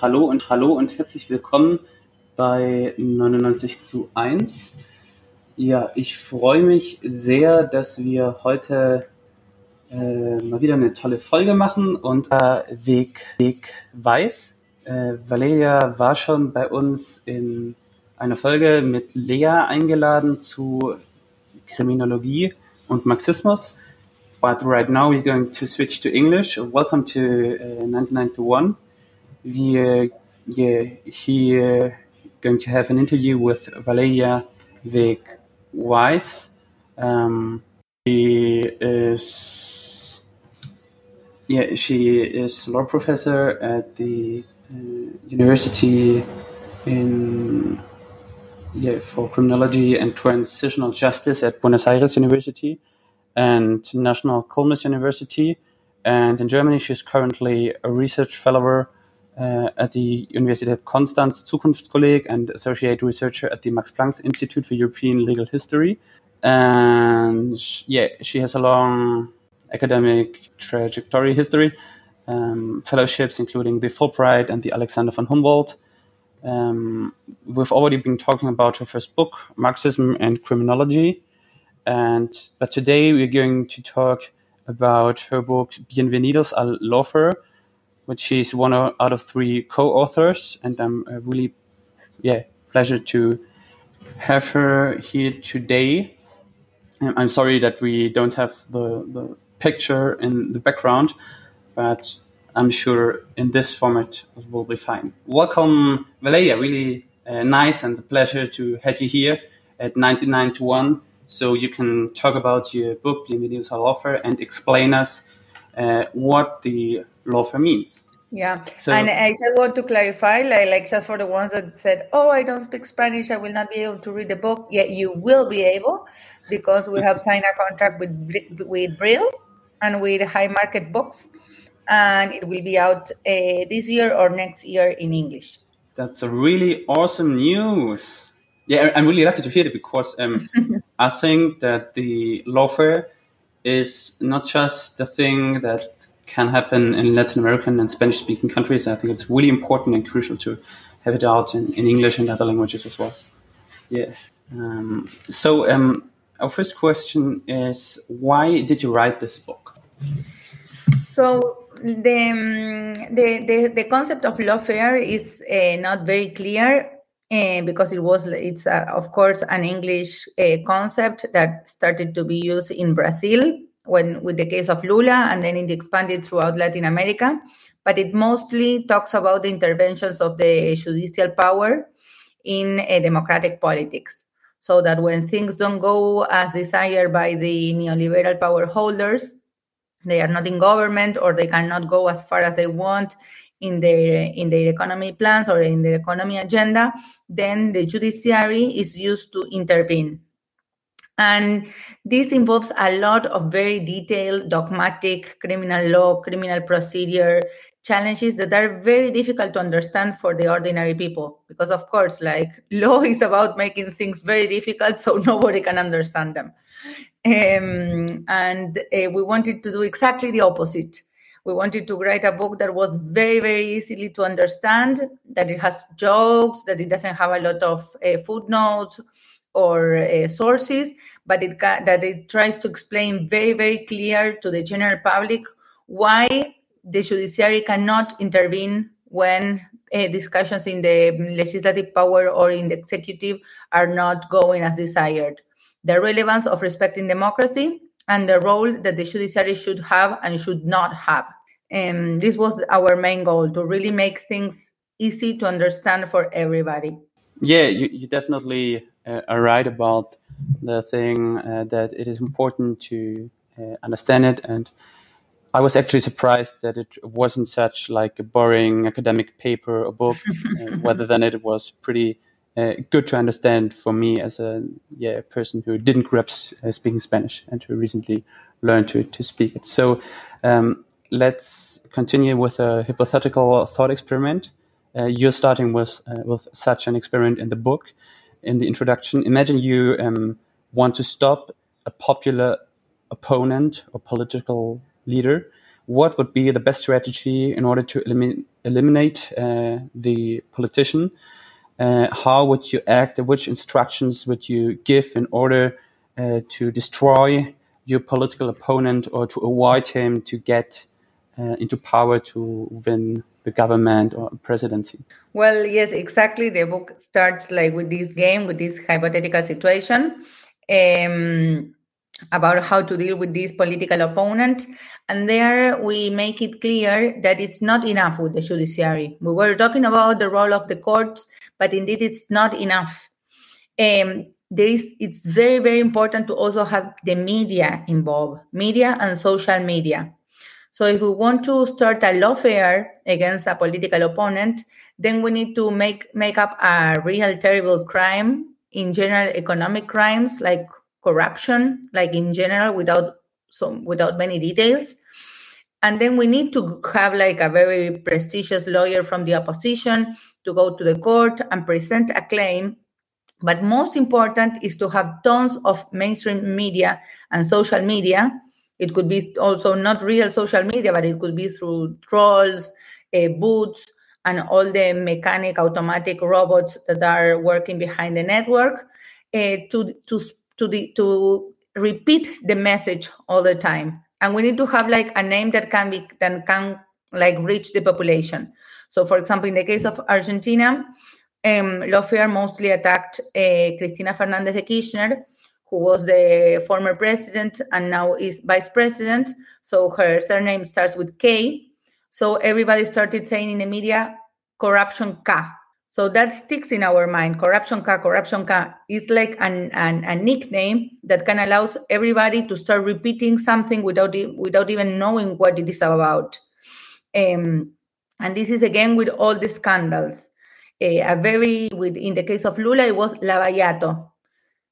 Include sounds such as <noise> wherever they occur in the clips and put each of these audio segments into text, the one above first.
hallo und hallo und herzlich willkommen bei 99 zu 1. Ja, ich freue mich sehr, dass wir heute äh, mal wieder eine tolle Folge machen und äh, Weg, Weg weiß. Äh, Valeria war schon bei uns in einer Folge mit Lea eingeladen zu Kriminologie und Marxismus. But right now we're going to switch to English. Welcome to uh, 99 to 1. We, yeah, he uh, going to have an interview with Valeria Vegh Weis. Um, she is, yeah, she is law professor at the uh, university in yeah for criminology and transitional justice at Buenos Aires University and National Quilmes University. And in Germany, she's currently a research fellow uh, at the Universität Konstanz Zukunftskolleg and associate researcher at the Max Planck Institute for European Legal History. And yeah, she has a long academic trajectory history, um, fellowships including the Fulbright and the Alexander von Humboldt. Um, we've already been talking about her first book, Marxism and Criminology, and but today we're going to talk about her book Bienvenidos al Lawfare, which she's one out of three co-authors, and I'm uh, really, yeah, pleasure to have her here today. I'm sorry that we don't have the, the picture in the background, but I'm sure in this format it will be fine. Welcome, Valeria. Really uh, nice and a pleasure to have you here at 99 to 1 so you can talk about your book, Bienvenidos al Lawfare, and explain us uh, what the lawfare means. Yeah, so, and I just want to clarify, like, like just for the ones that said, "Oh, I don't speak Spanish, I will not be able to read the book." Yet you will be able because we have signed a contract with with Brill and with Haymarket Books, and it will be out uh, this year or next year in English. That's a really awesome news. Yeah, I'm really lucky to hear it because um, <laughs> I think that the lawfare is not just the thing that can happen in Latin American and Spanish speaking countries. I think it's really important and crucial to have it out in, in English and other languages as well. Yeah. Um, so, um, our first question is why did you write this book? So, the, um, the, the, the concept of lawfare is uh, not very clear uh, because it was it's uh, of course an English uh, concept that started to be used in Brazil when with the case of Lula, and then it expanded throughout Latin America. But it mostly talks about the interventions of the judicial power in eh, democratic politics. So that when things don't go as desired by the neoliberal power holders, they are not in government or they cannot go as far as they want in their in their economy plans or in their economy agenda, then the judiciary is used to intervene. And this involves a lot of very detailed, dogmatic criminal law, criminal procedure challenges that are very difficult to understand for the ordinary people. Because, of course, like <laughs> law is about making things very difficult so <laughs> nobody can understand them. Um, and uh, we wanted to do exactly the opposite we wanted to write a book that was very, very easily to understand, that it has jokes, that it doesn't have a lot of uh, footnotes or uh, sources, but it that it tries to explain very, very clear to the general public why the judiciary cannot intervene when uh, discussions in the legislative power or in the executive are not going as desired. The relevance of respecting democracy and the role that the judiciary should have and should not have. And um, this was our main goal to really make things easy to understand for everybody. Yeah, you, you definitely uh, are right about the thing uh, that it is important to uh, understand it. And I was actually surprised that it wasn't such like a boring academic paper or book, uh, <laughs> rather than it was pretty uh, good to understand for me as a yeah person who didn't grow up uh, speaking Spanish and who recently learned to to speak it. So um, let's continue with a hypothetical thought experiment. Uh, you're starting with uh, with such an experiment in the book, in the introduction. Imagine you um, want to stop a popular opponent or political leader. What would be the best strategy in order to eliminate uh, the politician, uh, how would you act? Which instructions would you give in order uh, to destroy your political opponent or to avoid him to get uh, into power to win the government or presidency? Well, yes, exactly. The book starts like with this game, with this hypothetical situation. Um, about how to deal with this political opponent. And there we make it clear that it's not enough with the judiciary. We were talking about the role of the courts, but indeed it's not enough. Um, there is, it's very, very important to also have the media involved, media and social media. So if we want to start a lawfare against a political opponent, then we need to make make up a real terrible crime in general economic crimes like corruption, like in general, without some without many details. And then we need to have like a very prestigious lawyer from the opposition to go to the court and present a claim. But most important is to have tons of mainstream media and social media. It could be also not real social media, but it could be through trolls, uh, boots, and all the mechanic automatic robots that are working behind the network uh, to, to to the to repeat the message all the time. And we need to have like a name that can be that can like reach the population. So for example in the case of argentina um, lawfare mostly attacked uh, cristina fernandez de kirchner who was the former president and now is vice president so her surname starts with k so everybody started saying in the media corruption K. so that sticks in our mind. Corruption K, corruption K. is like an, an, a nickname that can allow everybody to start repeating something without without even knowing what it is about. Um, and this is again with all the scandals. Uh, a very with in the case of Lula, it was Lava Jato,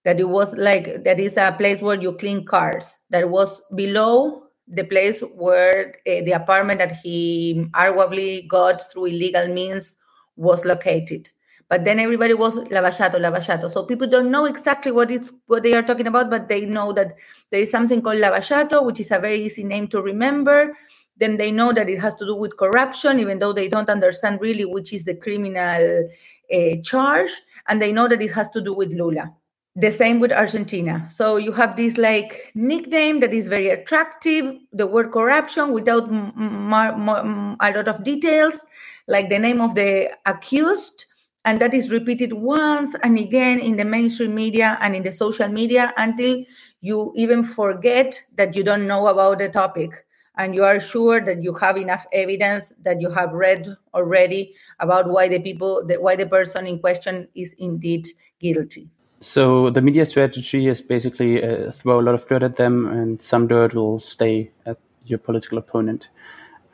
that it was like that is a place where you clean cars. That was below the place where uh, the apartment that he arguably got through illegal means was located. But then everybody was Lava Jato, Lavallato. So people don't know exactly what it's what they are talking about, but they know that there is something called Lava Jato, which is a very easy name to remember. Then they know that it has to do with corruption, even though they don't understand really which is the criminal uh, charge, and they know that it has to do with Lula. The same with Argentina. So you have this like nickname that is very attractive, the word corruption without a lot of details like the name of the accused and that is repeated once and again in the mainstream media and in the social media until you even forget that you don't know about the topic and you are sure that you have enough evidence that you have read already about why the people why the person in question is indeed guilty so the media strategy is basically uh, throw a lot of dirt at them and some dirt will stay at your political opponent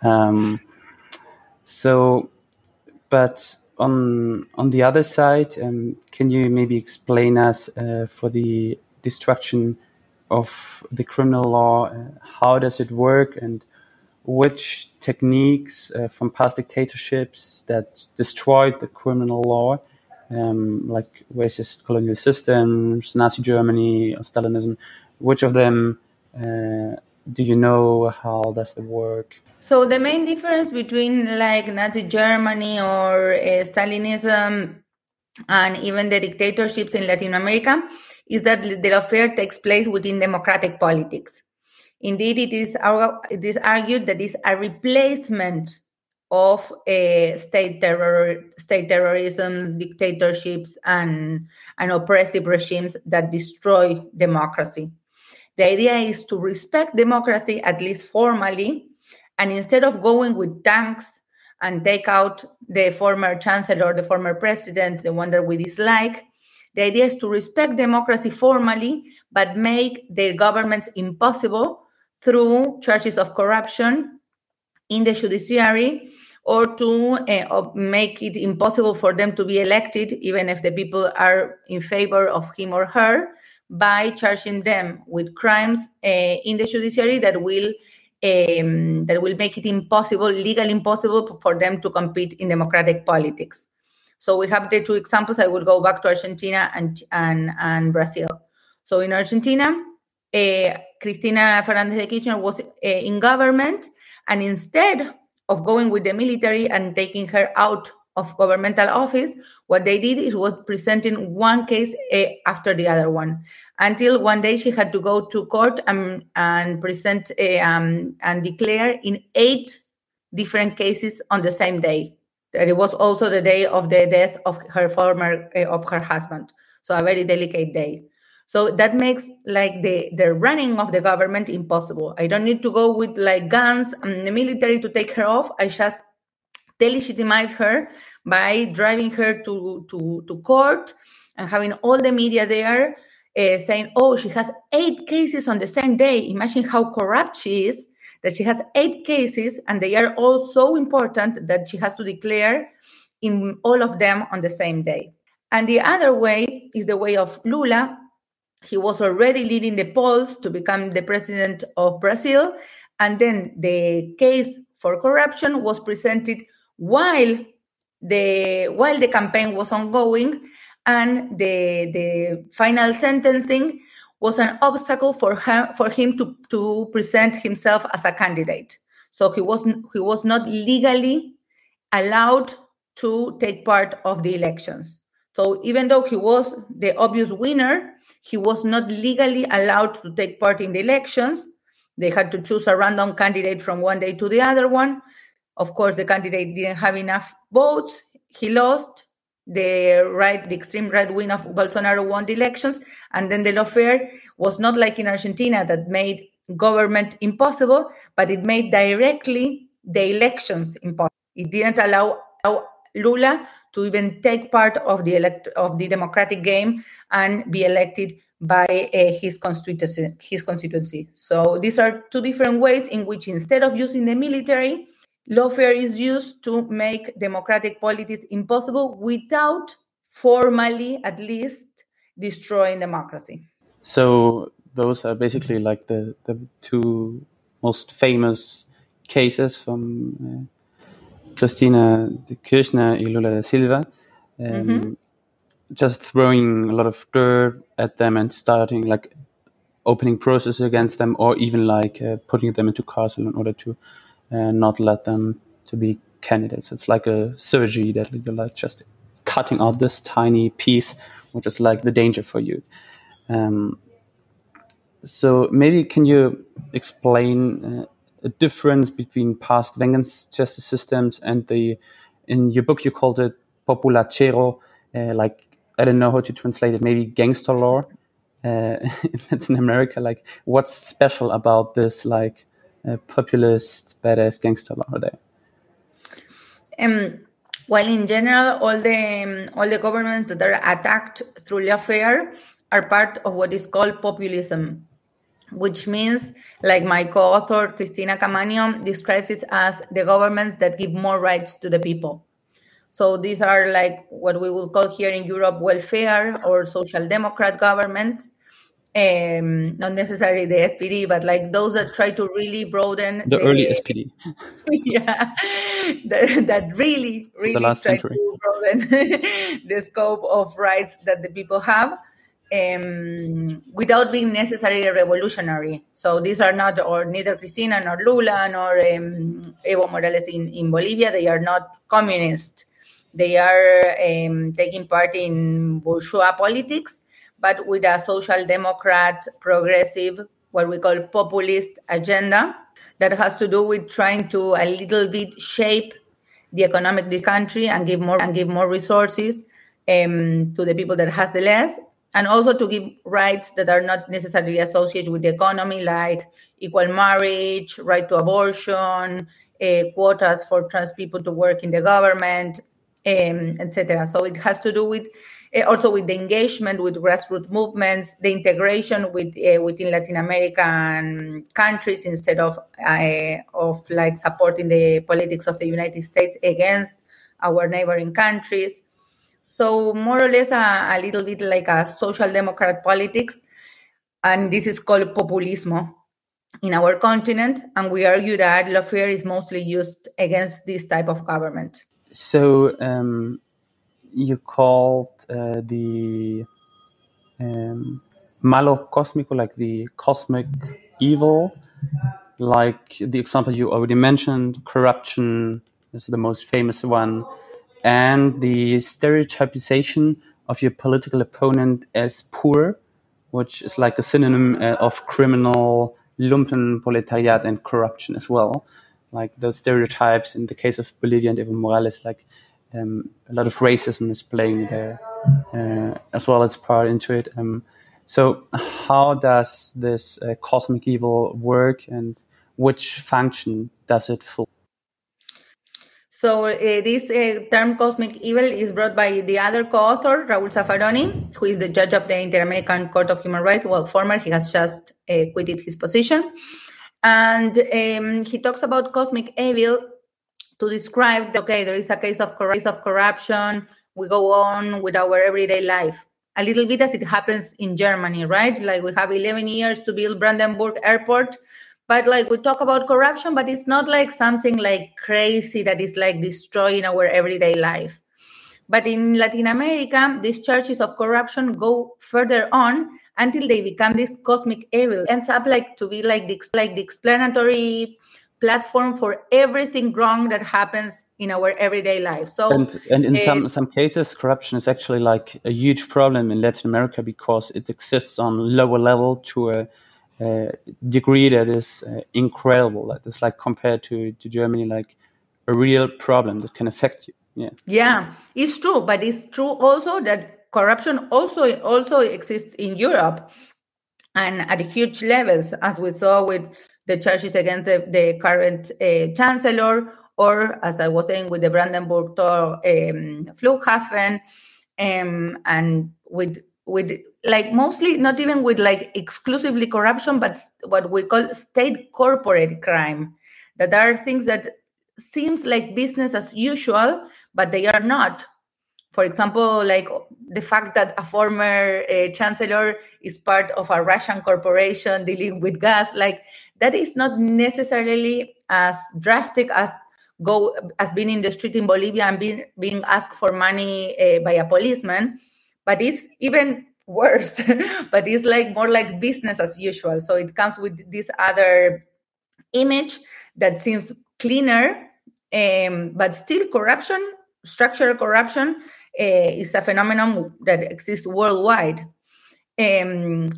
um, so, but on on the other side, um, can you maybe explain us uh, for the destruction of the criminal law? Uh, how does it work, and which techniques uh, from past dictatorships that destroyed the criminal law, um, like racist colonial systems, Nazi Germany, or Stalinism, which of them uh, do you know? How does it work? So the main difference between like Nazi Germany or uh, Stalinism and even the dictatorships in Latin America is that the lawfare takes place within democratic politics. Indeed, it is, it is argued that it's a replacement of uh, state terror, state terrorism, dictatorships, and, and oppressive regimes that destroy democracy. The idea is to respect democracy, at least formally, and instead of going with tanks and take out the former chancellor, the former president, the one that we dislike, the idea is to respect democracy formally, but make their governments impossible through charges of corruption in the judiciary or to uh, make it impossible for them to be elected, even if the people are in favor of him or her, by charging them with crimes uh, in the judiciary that will um, that will make it impossible, legally impossible for them to compete in democratic politics. So we have the two examples. I will go back to Argentina and and, and Brazil. So in Argentina, uh, Cristina Fernandez de Kirchner was in government, and instead of going with the military and taking her out of governmental office, what they did is was presenting one case uh, after the other one, until one day she had to go to court and, and present uh, um, and declare in eight different cases on the same day. That it was also the day of the death of her former uh, of her husband, so a very delicate day. So that makes like the the running of the government impossible. I don't need to go with like guns and the military to take her off. I just delegitimize her by driving her to, to, to court and having all the media there uh, saying, oh, she has eight cases on the same day. Imagine how corrupt she is that she has eight cases and they are all so important that she has to declare in all of them on the same day. And the other way is the way of Lula. He was already leading the polls to become the president of Brazil. And then the case for corruption was presented while the while the campaign was ongoing and the the final sentencing was an obstacle for him for him to, to present himself as a candidate. So he was he was not legally allowed to take part of the elections. So even though he was the obvious winner, he was not legally allowed to take part in the elections. They had to choose a random candidate from one day to the other one. Of course, the candidate didn't have enough votes. He lost. The right, the extreme right wing of Bolsonaro won the elections. And then the lawfare was not like in Argentina that made government impossible, but it made directly the elections impossible. It didn't allow, allow Lula to even take part of the elect of the democratic game and be elected by uh, his constituency his constituency so these are two different ways in which instead of using the military lawfare is used to make democratic politics impossible without formally, at least, destroying democracy. So those are basically like the, the two most famous cases from uh, Cristina de Kirchner and Lula da Silva. Um, mm-hmm. Just throwing a lot of dirt at them and starting like opening process against them, or even like uh, putting them into castle in order to and not let them to be candidates. It's like a surgery that you're like just cutting out this tiny piece, which is like the danger for you. Um, so maybe can you explain uh, a difference between past vengeance justice systems and the in your book you called it populachero, uh, like I don't know how to translate it, maybe gangster law uh, <laughs> in America. Like what's special about this like populist, badass gangster law there? Um, well, in general, all the um, all the governments that are attacked through lawfare are part of what is called populism, which means, like my co-author Cristina Caamaño describes it as the governments that give more rights to the people. So these are like what we would call here in Europe welfare or social democrat governments um, not necessarily the SPD, but like those that try to really broaden the, the early SPD. <laughs> yeah, that, that really, really try century. to broaden <laughs> the scope of rights that the people have. Um, without being necessarily revolutionary. So these are not, or neither Cristina nor Lula nor um, Evo Morales in, in Bolivia, they are not communist. They are um, taking part in bourgeois politics but with a social democrat, progressive, what we call populist agenda that has to do with trying to a little bit shape the economic this country and give more and give more resources um, to the people that has the less and also to give rights that are not necessarily associated with the economy like equal marriage right to abortion uh, quotas for trans people to work in the government um, etc so it has to do with Eh, also with the engagement with grassroots movements, the integration with uh, within Latin American countries instead of uh, of like supporting the politics of the United States against our neighboring countries. So more or less a, a little bit like a social democrat politics, and this is called populismo in our continent. And we argue that lawfare is mostly used against this type of government. So um, you called uh, the um, malo cósmico, like the cosmic evil, like the example you already mentioned, corruption is the most famous one, and the stereotypization of your political opponent as poor, which is like a synonym uh, of criminal, lumpen, proletariat, and corruption as well. Like those stereotypes in the case of Bolivia and Evo Morales, like um, a lot of racism is playing there uh, as well as part into it. Um, so, how does this uh, cosmic evil work, and which function does it fulfill? So uh, this uh, term cosmic evil is brought by the other co-author, Raul Zaffaroni, who is the judge of the Inter-American Court of Human Rights. Well, former, he has just uh, quitted his position. And um, he talks about cosmic evil to describe, okay, there is a case of, case of corruption, we go on with our everyday life. A little bit as it happens in Germany, right? Like we have 11 years to build Brandenburg Airport, but like we talk about corruption, but it's not like something like crazy that is like destroying our everyday life. But in Latin America, these charges of corruption go further on until they become this cosmic evil. It ends up like to be like the like the explanatory platform for everything wrong that happens in our everyday life. So, and, and in uh, some some cases, corruption is actually like a huge problem in Latin America because it exists on lower level to a degree that is uh, incredible. That is like compared to to Germany, like a real problem that can affect you. Yeah, yeah, it's true, but it's true also that corruption also also exists in Europe and at huge levels, as we saw with the charges against the, the current uh, chancellor, or as I was saying, with the Brandenburg Tor um, Flughafen, um, and with with like mostly not even with like exclusively corruption, but what we call state corporate crime. That are things that seems like business as usual, but they are not. For example, like the fact that a former uh, chancellor is part of a Russian corporation <laughs> dealing with gas, like that is not necessarily as drastic as go as being in the street in Bolivia and being being asked for money uh, by a policeman, but it's even worse. <laughs> but it's like more like business as usual. So it comes with this other image that seems cleaner, um, but still corruption, structural corruption, uh, is a phenomenon that exists worldwide. Um,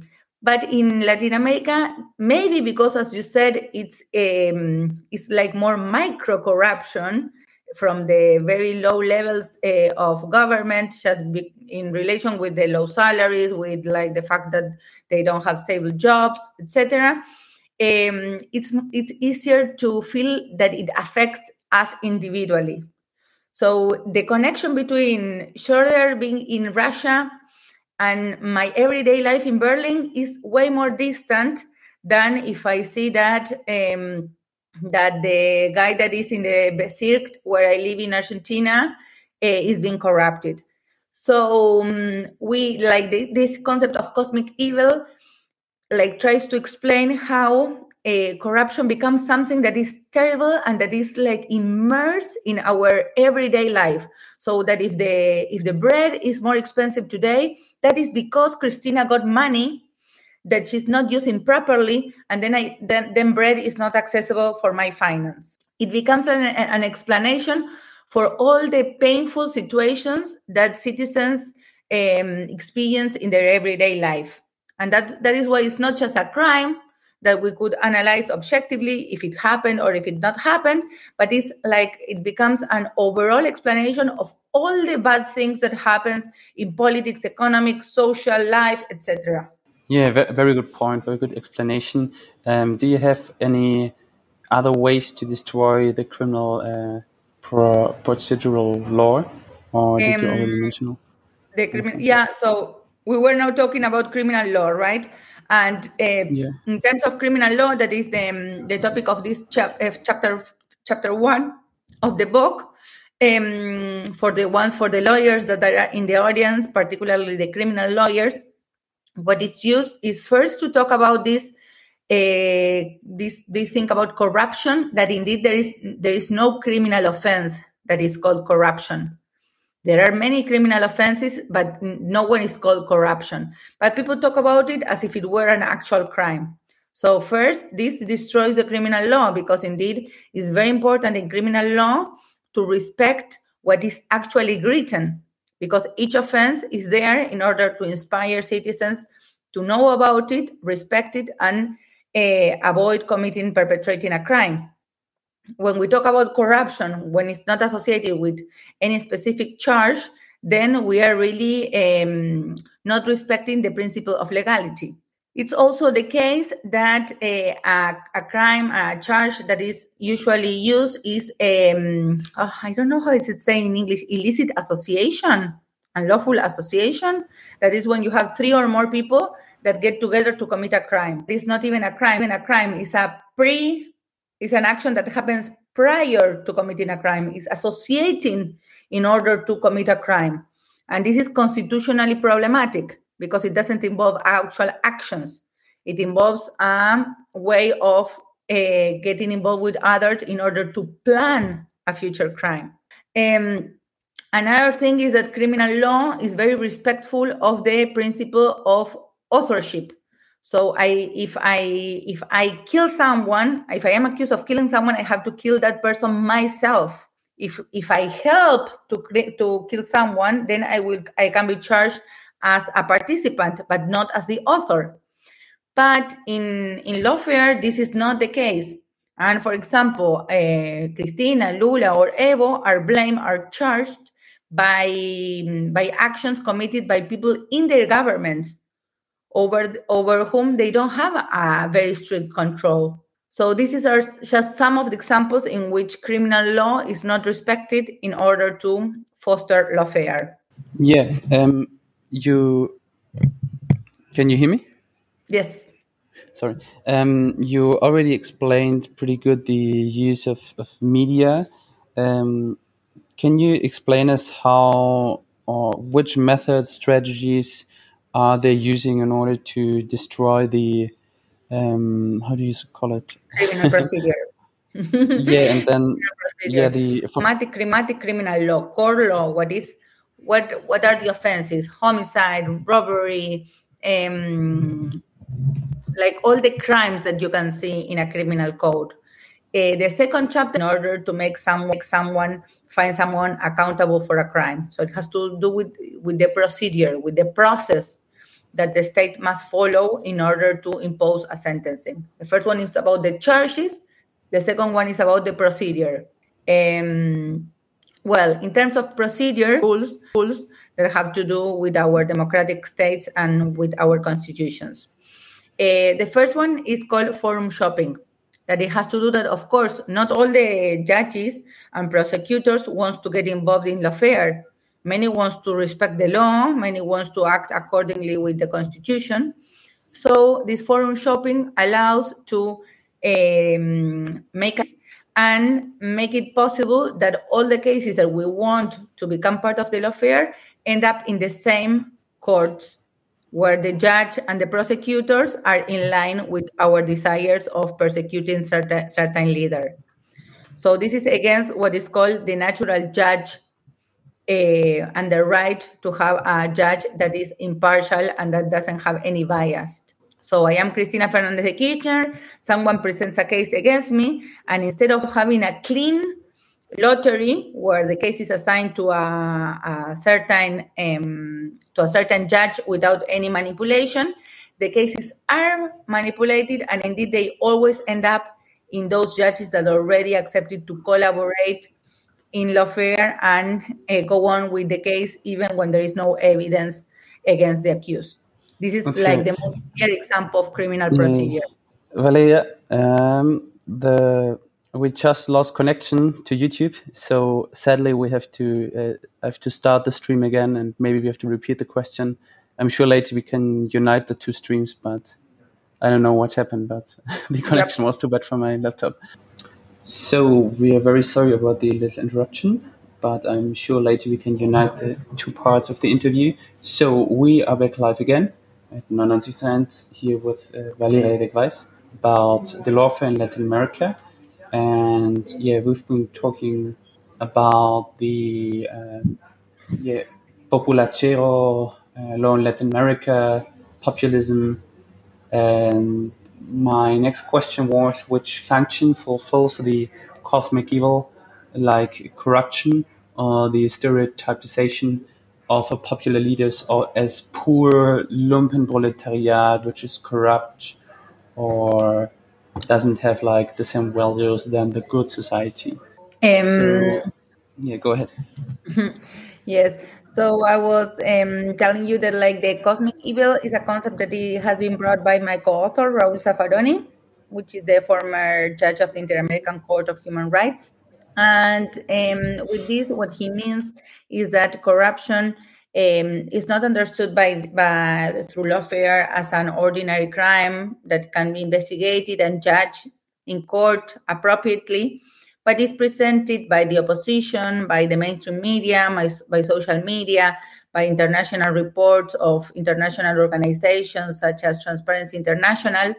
but in Latin America, maybe because, as you said, it's um, it's like more micro corruption from the very low levels uh, of government, just in relation with the low salaries, with like the fact that they don't have stable jobs, etc. Um, it's it's easier to feel that it affects us individually. So the connection between Schroeder being in Russia and my everyday life in Berlin is way more distant than if I see that um, that the guy that is in the Bezirk where I live in Argentina uh, is being corrupted. So um, we like the, this concept of cosmic evil, like tries to explain how uh, corruption becomes something that is terrible and that is like immersed in our everyday life so that if the if the bread is more expensive today that is because cristina got money that she's not using properly and then i then, then bread is not accessible for my finance. It becomes an, an explanation for all the painful situations that citizens um, experience in their everyday life. And that that is why it's not just a crime that we could analyze objectively if it happened or if it not happened but it's like it becomes an overall explanation of all the bad things that happens in politics economic social life etc yeah very good point very good explanation um, do you have any other ways to destroy the criminal uh, pro procedural law or did um, you already mention the criminal yeah so we were now talking about criminal law right and uh, yeah. in terms of criminal law, that is the, um, the topic of this chap- uh, chapter chapter one of the book. Um, for the ones for the lawyers that are in the audience, particularly the criminal lawyers, what it's used is first to talk about this uh, this this thing about corruption that indeed there is there is no criminal offense that is called corruption there are many criminal offenses, but no one is called corruption. But people talk about it as if it were an actual crime. So first, this destroys the criminal law because indeed it's very important in criminal law to respect what is actually written because each offense is there in order to inspire citizens to know about it, respect it, and uh, avoid committing, perpetrating a crime. When we talk about corruption, when it's not associated with any specific charge, then we are really um, not respecting the principle of legality. It's also the case that uh, a, a, crime, a charge that is usually used is, um, oh, I don't know how it's saying in English, illicit association, unlawful association. That is when you have three or more people that get together to commit a crime. It's not even a crime. Even a crime is a pre, is an action that happens prior to committing a crime. Is associating in order to commit a crime, and this is constitutionally problematic because it doesn't involve actual actions. It involves a way of uh, getting involved with others in order to plan a future crime. Um, another thing is that criminal law is very respectful of the principle of authorship. So I, if I, if I kill someone, if I am accused of killing someone, I have to kill that person myself. If if I help to to kill someone, then I will I can be charged as a participant, but not as the author. But in, in lawfare, this is not the case. And for example, uh, Cristina, Lula, or Evo are blamed, are charged by, by actions committed by people in their governments over, over whom they don't have a very strict control. So this is our, just some of the examples in which criminal law is not respected in order to foster lawfare. Yeah, um, you can you hear me? Yes. Sorry. Um, you already explained pretty good the use of, of media. Um, can you explain us how or which methods, strategies are they using in order to destroy the um, how do you call it? Criminal <laughs> procedure. yeah, and then yeah, the climatic, climatic criminal law, core law. What is what what are the offenses? Homicide robbery um, like all the crimes that you can see in a criminal code. Uh, the second chapter in order to make some make someone find someone accountable for a crime. So it has to do with with the procedure with the process that the state must follow in order to impose a sentencing. The first one is about the charges. The second one is about the procedure. Um, well, in terms of procedure rules, rules that have to do with our democratic states and with our constitutions. Uh, the first one is called forum shopping. That it has to do that, of course, not all the judges and prosecutors wants to get involved in lawfare. Many wants to respect the law. Many wants to act accordingly with the constitution. So this forum shopping allows to um, make and make it possible that all the cases that we want to become part of the lawfare end up in the same courts where the judge and the prosecutors are in line with our desires of persecuting certain, certain leader. So this is against what is called the natural judge uh, and the right to have a judge that is impartial and that doesn't have any bias. So I am Cristina Fernandez de Kirchner. Someone presents a case against me, and instead of having a clean lottery where the case is assigned to a, a certain um, to a certain judge without any manipulation, the cases are manipulated, and indeed they always end up in those judges that already accepted to collaborate in lawfare and uh, go on with the case even when there is no evidence against the accused. This is okay. like the most clear example of criminal mm. procedure. Valeria, um, the we just lost connection to YouTube, so sadly we have to uh, have to start the stream again, and maybe we have to repeat the question. I'm sure later we can unite the two streams, but I don't know what happened. But <laughs> the connection yep. was too bad for my laptop. So we are very sorry about the little interruption but I'm sure later we can unite the two parts of the interview. So we are back live again at 99 here with uh, Valeria Weis about the lawfare in Latin America. And yeah, we've been talking about the uh, yeah, populachero uh, law in Latin America, populism, and my next question was which function fulfills the cosmic evil, like corruption or the stereotypization of a popular leaders or as poor lumpen proletariat, which is corrupt or doesn't have like the same values than the good society. Um, so, yeah, go ahead. <laughs> yes. So I was um, telling you that like the cosmic evil is a concept that has been brought by my co-author Raul Zaffaroni, which is the former judge of the Inter-American Court of Human Rights. And um, with this, what he means is that corruption um, is not understood by, by through lawfare as an ordinary crime that can be investigated and judged in court appropriately, but is presented by the opposition, by the mainstream media, by, by social media, by international reports of international organizations such as Transparency International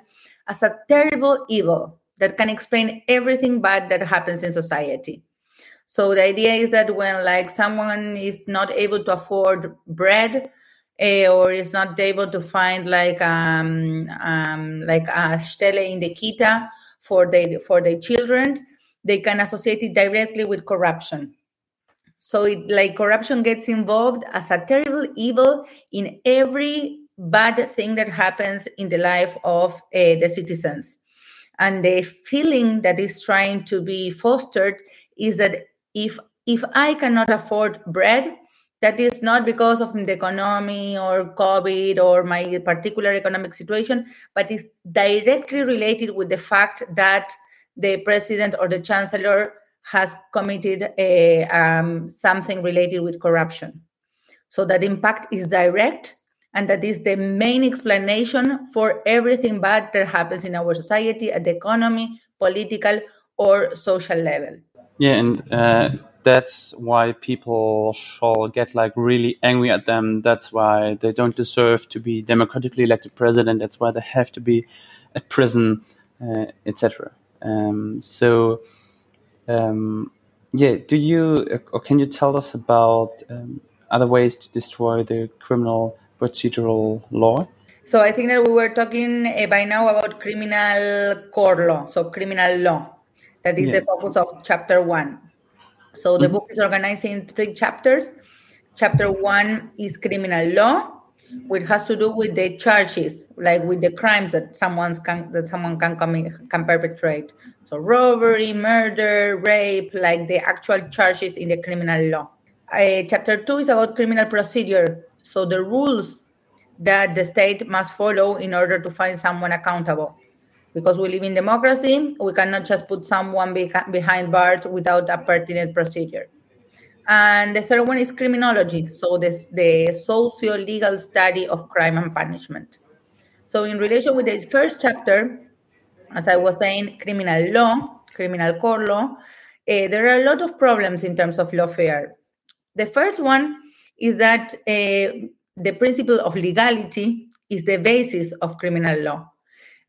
as a terrible evil that can explain everything bad that happens in society. So the idea is that when like someone is not able to afford bread uh, or is not able to find like um, um like a stelle in the kita for the for their children, they can associate it directly with corruption. So it like corruption gets involved as a terrible evil in every bad thing that happens in the life of uh, the citizens. And the feeling that is trying to be fostered is that if if I cannot afford bread, that is not because of the economy or COVID or my particular economic situation, but is directly related with the fact that the president or the chancellor has committed a, um, something related with corruption. So that impact is direct and that is the main explanation for everything bad that happens in our society at the economy, political, or social level. Yeah, and uh, that's why people shall get like really angry at them. That's why they don't deserve to be democratically elected president. That's why they have to be at prison, uh, etc. Um, so, um, yeah, do you or can you tell us about um, other ways to destroy the criminal procedural law? So I think that we were talking uh, by now about criminal core law, so criminal law. That is yeah. the focus of chapter one. So the mm-hmm. book is organized in three chapters. Chapter one is criminal law, which has to do with the charges, like with the crimes that someone can that someone can commit can perpetrate. So robbery, murder, rape, like the actual charges in the criminal law. Uh, chapter two is about criminal procedure, so the rules that the state must follow in order to find someone accountable because we live in democracy, we cannot just put someone behind bars without a pertinent procedure. And the third one is criminology, so this, the socio-legal study of crime and punishment. So in relation with the first chapter, as I was saying, criminal law, criminal core law, uh, there are a lot of problems in terms of lawfare. The first one is that uh, the principle of legality is the basis of criminal law.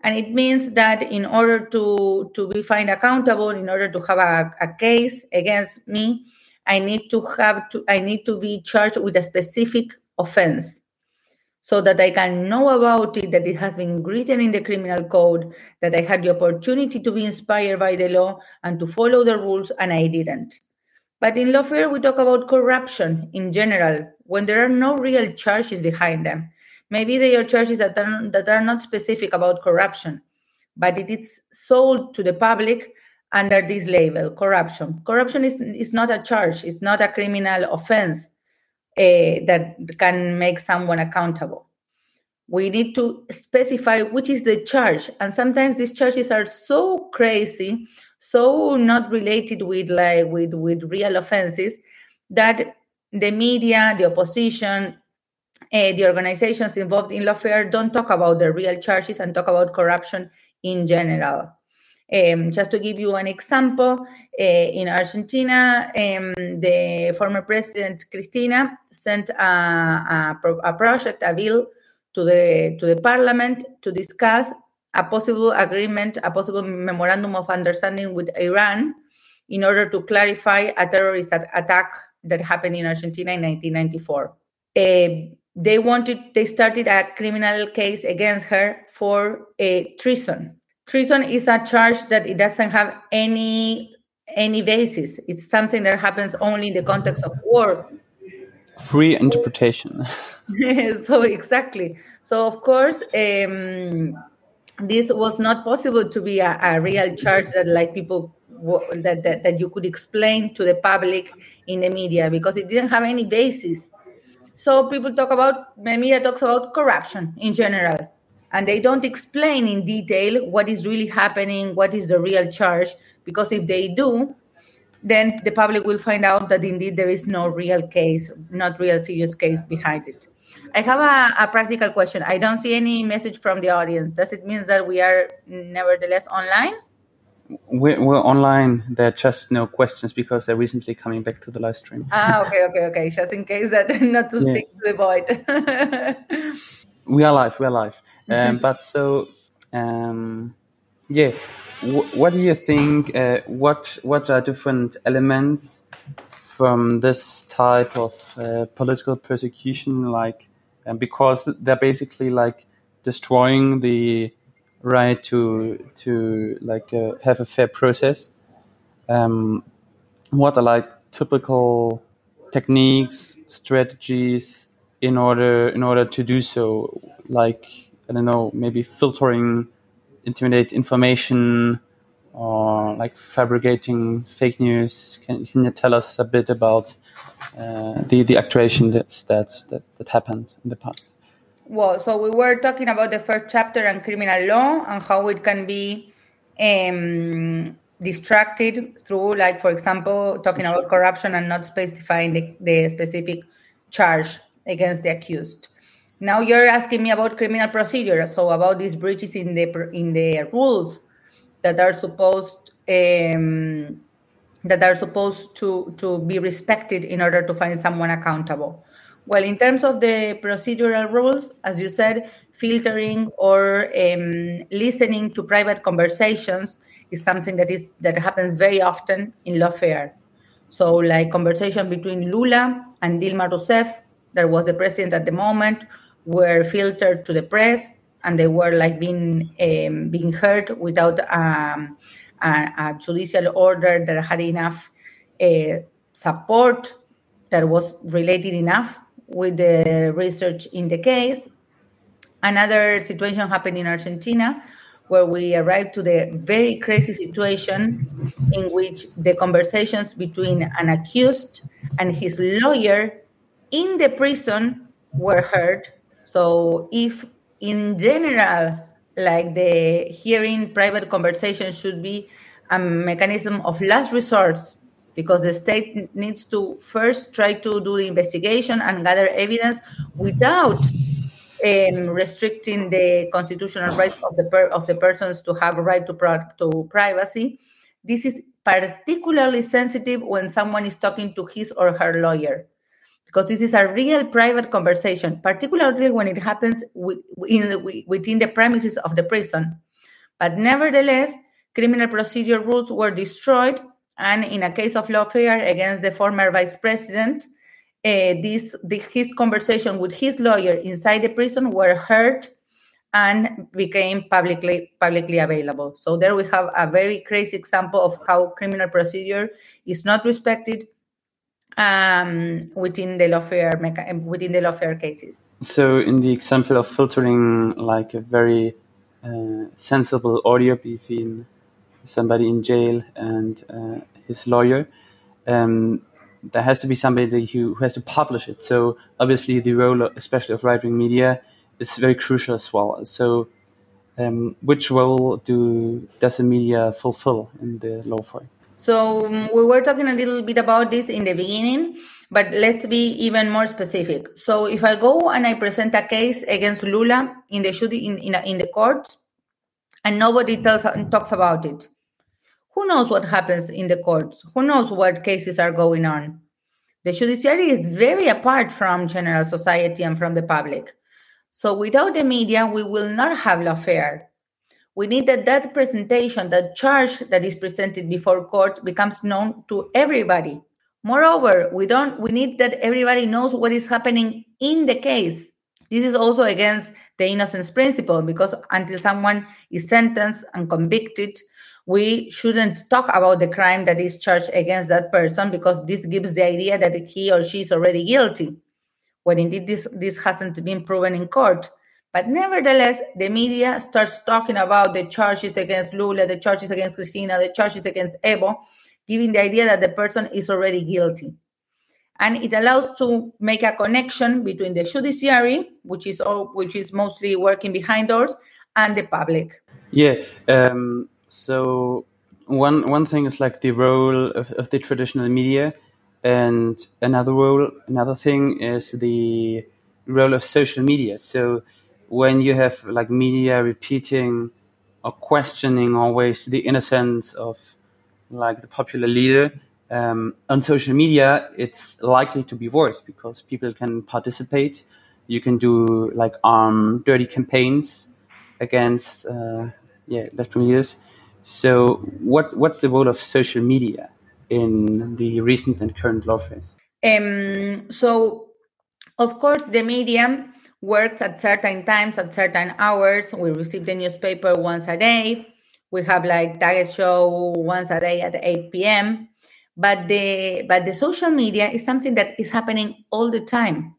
And it means that in order to to be found accountable in order to have a, a case against me i need to have to i need to be charged with a specific offense so that i can know about it that it has been written in the criminal code that i had the opportunity to be inspired by the law and to follow the rules and i didn't but in lawfare we talk about corruption in general when there are no real charges behind them Maybe they are charges that are, that are not specific about corruption, but it is sold to the public under this label corruption. Corruption is, is not a charge, it's not a criminal offense uh, that can make someone accountable. We need to specify which is the charge. And sometimes these charges are so crazy, so not related with like with, with real offenses that the media, the opposition, uh, the organizations involved in lawfare don't talk about the real charges and talk about corruption in general. Um, just to give you an example, uh, in Argentina, um, the former president Cristina sent a, a, a, project, a bill, to the to the parliament to discuss a possible agreement, a possible memorandum of understanding with Iran, in order to clarify a terrorist attack that happened in Argentina in 1994. Uh, they wanted they started a criminal case against her for a treason. Treason is a charge that it doesn't have any any basis. It's something that happens only in the context of war. Free interpretation. <laughs> so exactly. So of course, um, this was not possible to be a, a real charge that like people that, that that you could explain to the public in the media because it didn't have any basis. So people talk about the media talks about corruption in general, and they don't explain in detail what is really happening, what is the real charge, because if they do, then the public will find out that indeed there is no real case, not real serious case behind it. I have a, a, practical question. I don't see any message from the audience. Does it mean that we are nevertheless online? We're, we're online. There are just no questions because they're recently coming back to the live stream. Ah, okay, okay, okay. Just in case that <laughs> not to speak yeah. to the void. <laughs> we are live. We are live. Um, <laughs> but so, um, yeah. W- what do you think? Uh, what What are different elements from this type of uh, political persecution? Like, um, because they're basically like destroying the right to to like uh, have a fair process. Um, what are like typical techniques, strategies in order in order to do so? Like I don't know, maybe filtering, intimidate information, or like fabricating fake news. Can, can you tell us a bit about uh, the the actuation that's, that's that that happened in the past? Well, so we were talking about the first chapter on criminal law and how it can be um, distracted through, like, for example, talking about corruption and not specifying the, the specific charge against the accused. Now you're asking me about criminal procedure, so about these breaches in the in the rules that are supposed um, that are supposed to to be respected in order to find someone accountable. Well, in terms of the procedural rules, as you said, filtering or um, listening to private conversations is something that is that happens very often in lawfare. So, like conversation between Lula and Dilma Rousseff, that was the president at the moment, were filtered to the press, and they were like being um, being heard without um, a, a, judicial order that had enough uh, support that was related enough with the research in the case. Another situation happened in Argentina where we arrived to the very crazy situation in which the conversations between an accused and his lawyer in the prison were heard. So, if in general, like the hearing private conversation should be a mechanism of last resort because the state needs to first try to do the investigation and gather evidence without um, restricting the constitutional rights of the per- of the persons to have a right to pro- to privacy. This is particularly sensitive when someone is talking to his or her lawyer, because this is a real private conversation, particularly when it happens within, within the premises of the prison. But nevertheless, criminal procedure rules were destroyed and in a case of lawfare against the former vice president, uh, this the, his conversation with his lawyer inside the prison were heard and became publicly publicly available. So there we have a very crazy example of how criminal procedure is not respected um, within the lawfare mecha- within the lawfare cases. So in the example of filtering like a very uh, sensible audio between somebody in jail and uh, his lawyer, um, there has to be somebody who, who has to publish it. So obviously, the role, of, especially of right wing media, is very crucial as well. So, um, which role do does the media fulfill in the law lawfare? So um, we were talking a little bit about this in the beginning, but let's be even more specific. So if I go and I present a case against Lula in the shooting in in, in the courts, and nobody tells talks about it, who knows what happens in the courts? Who knows what cases are going on? The judiciary is very apart from general society and from the public. So without the media, we will not have lawfare. We need that that presentation, that charge that is presented before court becomes known to everybody. Moreover, we don't we need that everybody knows what is happening in the case. This is also against the innocence principle because until someone is sentenced and convicted, we shouldn't talk about the crime that is charged against that person because this gives the idea that he or she is already guilty, when indeed this, this hasn't been proven in court. But nevertheless, the media starts talking about the charges against Lula, the charges against Cristina, the charges against Evo, giving the idea that the person is already guilty. And it allows to make a connection between the judiciary, which is all, which is mostly working behind doors, and the public. Yeah. Um, so one one thing is like the role of, of the traditional media, and another role, another thing is the role of social media. So when you have like media repeating or questioning always the innocence of like the popular leader um, on social media, it's likely to be worse because people can participate. You can do like um, dirty campaigns against uh, yeah left wing leaders. So what what's the role of social media in the recent and current lawfare? Um, so of course the media works at certain times, at certain hours. We receive the newspaper once a day. We have like target show once a day at 8 p.m. But the but the social media is something that is happening all the time.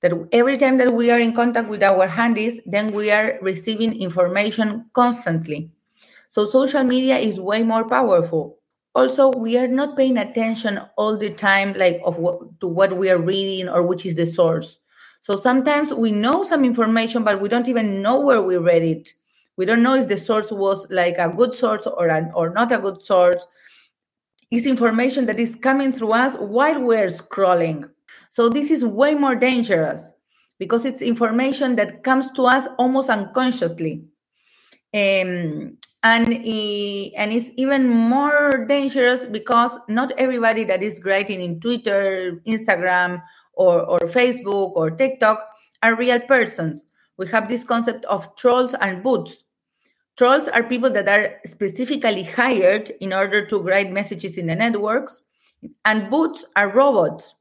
That every time that we are in contact with our handies, then we are receiving information constantly. So social media is way more powerful. Also, we are not paying attention all the time, like of what, to what we are reading or which is the source. So sometimes we know some information, but we don't even know where we read it. We don't know if the source was like a good source or an, or not a good source. It's information that is coming through us while we're scrolling. So this is way more dangerous because it's information that comes to us almost unconsciously. Um, and, and it's even more dangerous because not everybody that is writing in Twitter, Instagram, or, or Facebook or TikTok are real persons. We have this concept of trolls and bots. Trolls are people that are specifically hired in order to write messages in the networks, and bots are robots.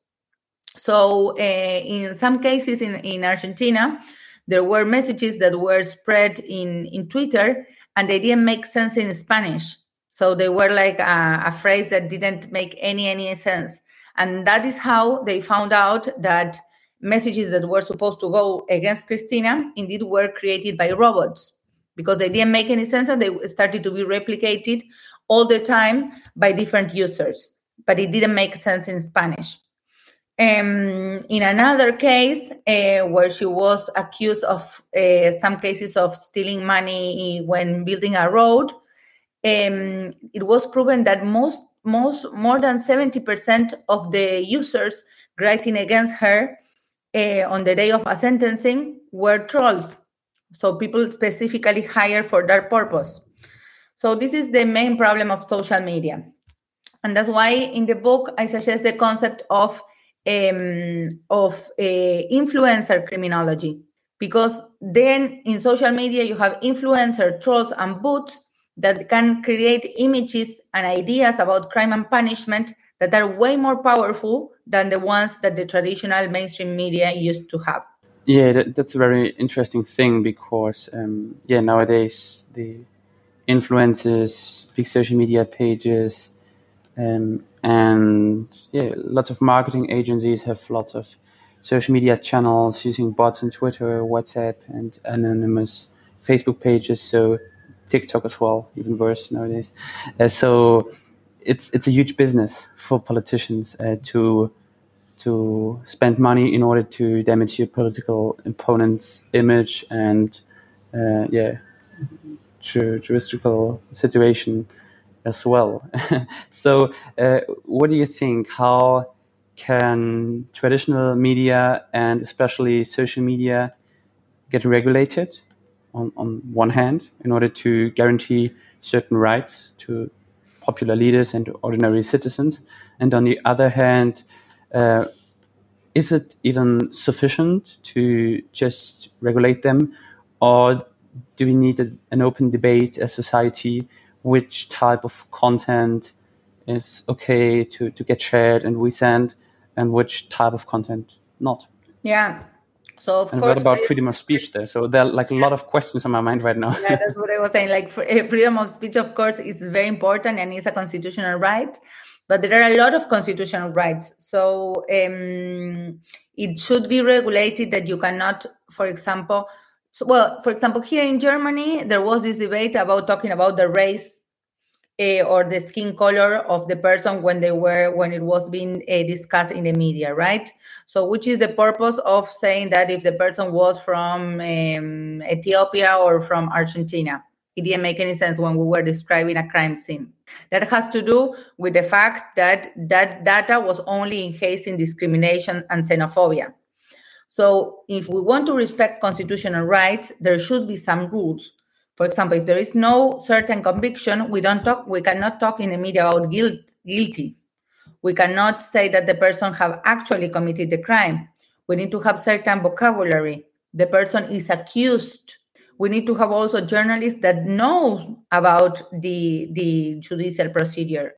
So, uh, in some cases in, in Argentina, there were messages that were spread in, in Twitter and they didn't make sense in Spanish. So, they were like a, a phrase that didn't make any, any sense. And that is how they found out that messages that were supposed to go against Cristina indeed were created by robots because they didn't make any sense and they started to be replicated all the time by different users, but it didn't make sense in Spanish. Um, in another case, uh, where she was accused of uh, some cases of stealing money when building a road, um, it was proven that most most more than 70% of the users writing against her uh, on the day of a sentencing were trolls. So people specifically hired for that purpose. So this is the main problem of social media. And that's why in the book I suggest the concept of um, of uh, influencer criminology because then in social media you have influencer trolls and bots that can create images and ideas about crime and punishment that are way more powerful than the ones that the traditional mainstream media used to have. Yeah, that, that's a very interesting thing because, um, yeah, nowadays the influencers, big social media pages, um, and yeah, lots of marketing agencies have lots of social media channels using bots on Twitter, WhatsApp, and anonymous Facebook pages. So TikTok as well, even worse nowadays. Uh, so it's it's a huge business for politicians uh, to to spend money in order to damage your political opponent's image and uh, yeah, ju- juridical situation as well. <laughs> so, uh, what do you think? How can traditional media and especially social media get regulated? On, on one hand in order to guarantee certain rights to popular leaders and ordinary citizens, and on the other hand, uh, is it even sufficient to just regulate them, or do we need a, an open debate as society which type of content is okay to, to get shared and we send, and which type of content not? Yeah. So of and course, what about freedom of speech there? So there are like a lot of questions on my mind right now. yeah, that's what I was saying. Like eh, freedom of speech, of course, is very important and is a constitutional right, but there are a lot of constitutional rights. So um, it should be regulated that you cannot, for example, so, well, for example, here in Germany, there was this debate about talking about the race uh, or the skin color of the person when they were when it was being uh, discussed in the media right? So which is the purpose of saying that if the person was from um, ethiopia or from argentina it didn't make any sense when we were describing a crime scene. That has to do with the fact that that data was only enhancing discrimination and xenophobia. So if we want to respect constitutional rights there should be some rules for example, if there is no certain conviction, we don't talk. We cannot talk in the media about guilt, guilty. We cannot say that the person have actually committed the crime. We need to have certain vocabulary. The person is accused. We need to have also journalists that know about the the judicial procedure.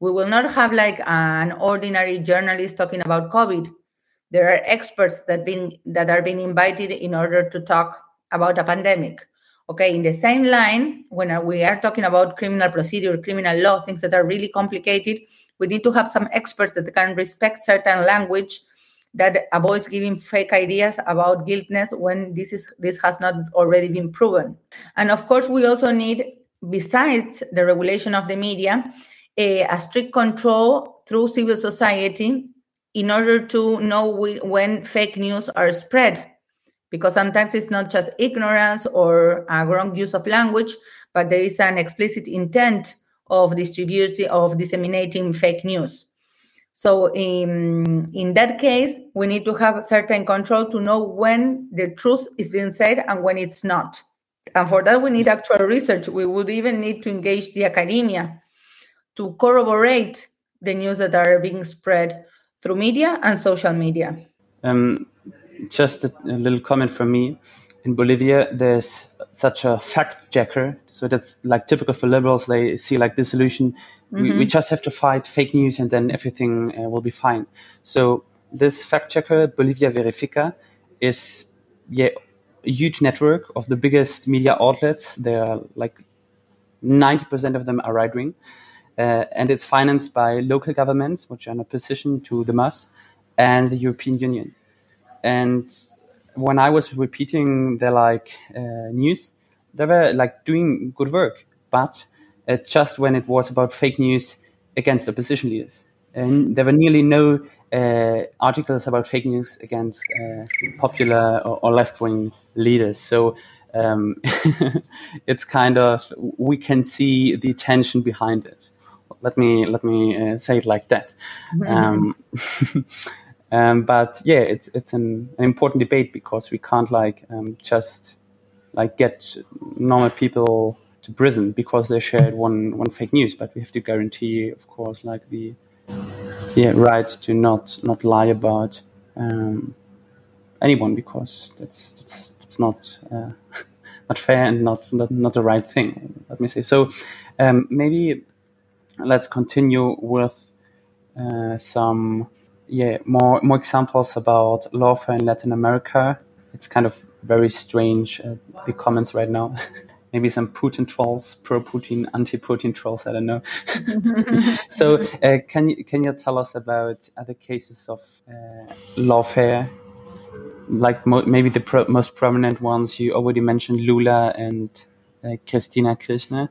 We will not have like an ordinary journalist talking about COVID. There are experts that been that are being invited in order to talk about a pandemic Okay, in the same line, when we are talking about criminal procedure, criminal law, things that are really complicated, we need to have some experts that can respect certain language that avoids giving fake ideas about guiltness when this is this has not already been proven. And of course, we also need, besides the regulation of the media, a, a strict control through civil society in order to know we, when fake news are spread because sometimes it's not just ignorance or a wrong use of language, but there is an explicit intent of distributing of disseminating fake news. So in in that case, we need to have certain control to know when the truth is being said and when it's not. And for that, we need actual research. We would even need to engage the academia to corroborate the news that are being spread through media and social media. Um, just a, a, little comment from me. In Bolivia, there's such a fact checker. So that's like typical for liberals. They see like the solution. Mm-hmm. We, we, mm-hmm. just have to fight fake news and then everything uh, will be fine. So this fact checker, Bolivia Verifica, is yeah, a huge network of the biggest media outlets. They are like 90% of them are right wing. Uh, and it's financed by local governments, which are in opposition to the MAS, and the European Union. And when I was repeating the like uh, news, they were like doing good work, but uh, just when it was about fake news against opposition leaders, and there were nearly no uh, articles about fake news against uh, popular or, or left wing leaders. So. Um, <laughs> it's kind of we can see the tension behind it. Let me let me uh, say it like that. Um, <laughs> Um, but yeah, it's it's an, an, important debate because we can't like um, just like get normal people to prison because they shared one one fake news. But we have to guarantee, of course, like the yeah right to not not lie about um, anyone because that's that's that's not. Uh, <laughs> not fair and not, not not the right thing. Let me say so. Um, maybe let's continue with uh, some yeah, more more examples about lawfare in Latin America. It's kind of very strange uh, the comments right now. <laughs> Maybe some Putin trolls, pro Putin, anti Putin trolls. I don't know. <laughs> so, uh, can you can you tell us about other cases of uh, lawfare? Like mo- maybe the pro- most prominent ones you already mentioned, Lula and uh, Cristina Kirchner.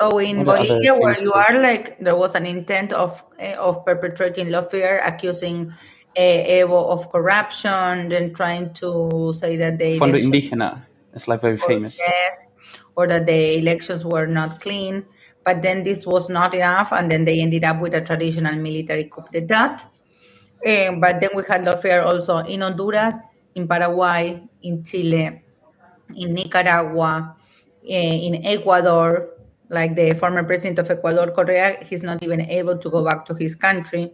So in Bolivia, where you are, like there was an intent of eh, of perpetrating lawfare, accusing uh, Evo of corruption, then trying to say that they Fondo Indígena is like very famous, death, or that the elections were not clean. But then this was not enough, and then they ended up with a traditional military coup d'état. Uh, but then we had lawfare also in Honduras, in Paraguay, in Chile, in Nicaragua, uh, in Ecuador, like the former president of Ecuador, Correa, he's not even able to go back to his country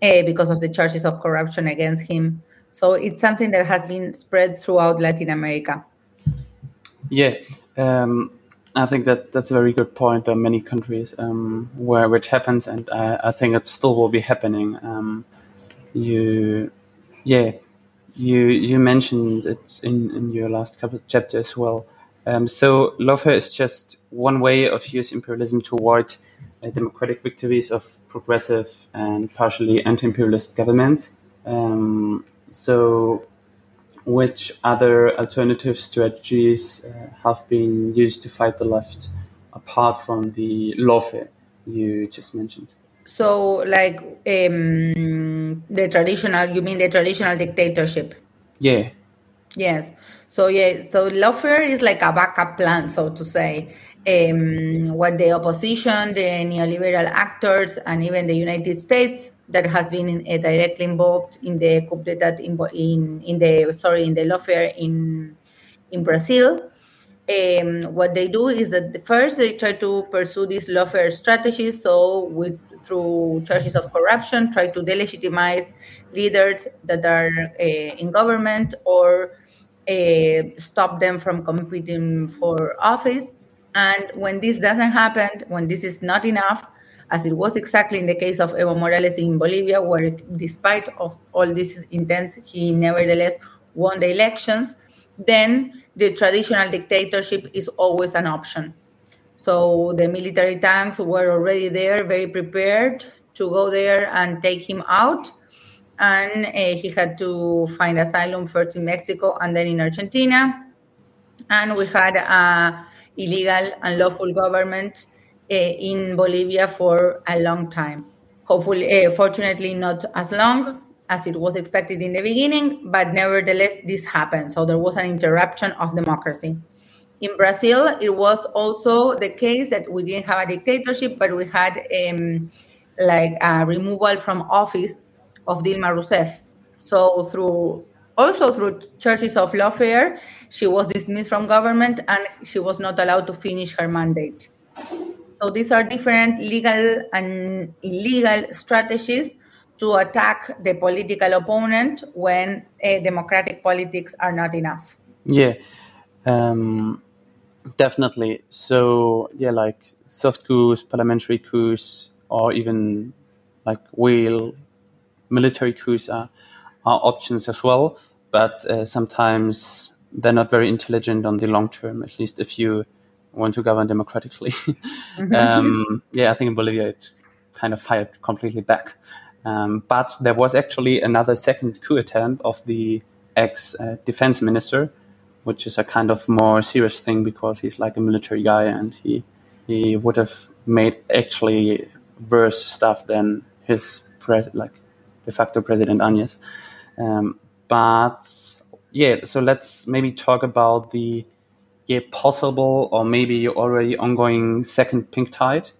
uh, because of the charges of corruption against him. So it's something that has been spread throughout Latin America. Yeah, um, I think that that's a very good point. There are many countries um, where it happens, and I, I, think it still will be happening. Um, you, yeah, you you mentioned it in, in your last couple chapter as well. Um, so lawfare is just one way of US imperialism toward uh, democratic victories of progressive and partially anti-imperialist governments. Um, so, which other alternative strategies uh, have been used to fight the left apart from the lawfare you just mentioned? So, like um, the traditional, you mean the traditional dictatorship? Yeah. Yes. So yeah, so lawfare is like a backup plan, so to say. Um, what the opposition, the neoliberal actors, and even the United States that has been uh, directly involved in the coup d'état in, in, in the sorry in the lawfare in in Brazil. Um, what they do is that first they try to pursue these lawfare strategies. So with through charges of corruption, try to delegitimize leaders that are uh, in government or Uh, stop them from competing for office. And when this doesn't happen, when this is not enough, as it was exactly in the case of Evo Morales in Bolivia, where despite of all this intense, he nevertheless won the elections, then the traditional dictatorship is always an option. So the military tanks were already there, very prepared to go there and take him out. And uh, he had to find asylum first in Mexico and then in Argentina. And we had a illegal and lawful government uh, in Bolivia for a long time. Hopefully, uh, fortunately, not as long as it was expected in the beginning, but nevertheless, this happened. So there was an interruption of democracy. In Brazil, it was also the case that we didn't have a dictatorship, but we had um, like a removal from office of Dilma Rousseff. So through also through churches of lawfare, she was dismissed from government and she was not allowed to finish her mandate. So these are different legal and illegal strategies to attack the political opponent when uh, democratic politics are not enough. Yeah. Um, Definitely. So yeah, like soft coups, parliamentary coups, or even like real military coups are, are options as well. But uh, sometimes they're not very intelligent on the long term. At least if you want to govern democratically. <laughs> mm-hmm. um, yeah, I think in Bolivia it kind of fired completely back. Um, but there was actually another second coup attempt of the ex uh, defense minister which is a kind of more serious thing because he's like a military guy and he he would have made actually worse stuff than his pres- like de facto president Áñez. Um, but yeah, so let's maybe talk about the yeah possible or maybe already ongoing second pink tide.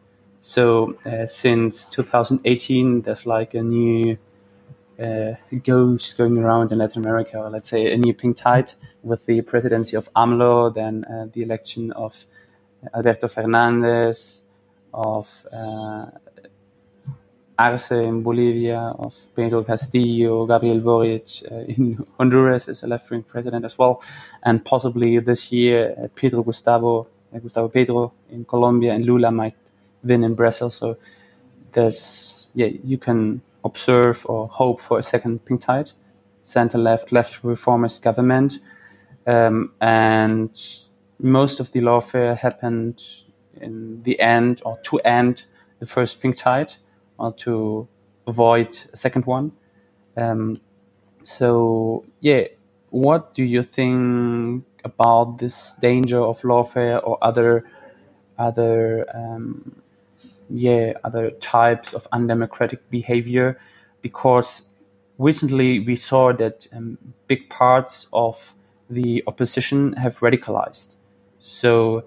So uh, since 2018, there's like a new uh, goes going around in Latin America, or let's say a new pink tide with the presidency of AMLO, then uh, the election of Alberto Fernandez, of uh, Arce in Bolivia, of Pedro Castillo, Gabriel Boric uh, in Honduras as a left-wing president as well, and possibly this year uh, Petro Gustavo, uh, Gustavo Petro in Colombia, and Lula might win in Brazil. So there's yeah, you can observe or hope for a second pink tide, center left, left reformist government. Um, and most of the lawfare happened in the end or to end the first pink tide to avoid a second one. Um, so, yeah, what do you think about this danger of lawfare or other other um, yeah other types of undemocratic behavior because recently we saw that um, big parts of the opposition have radicalized so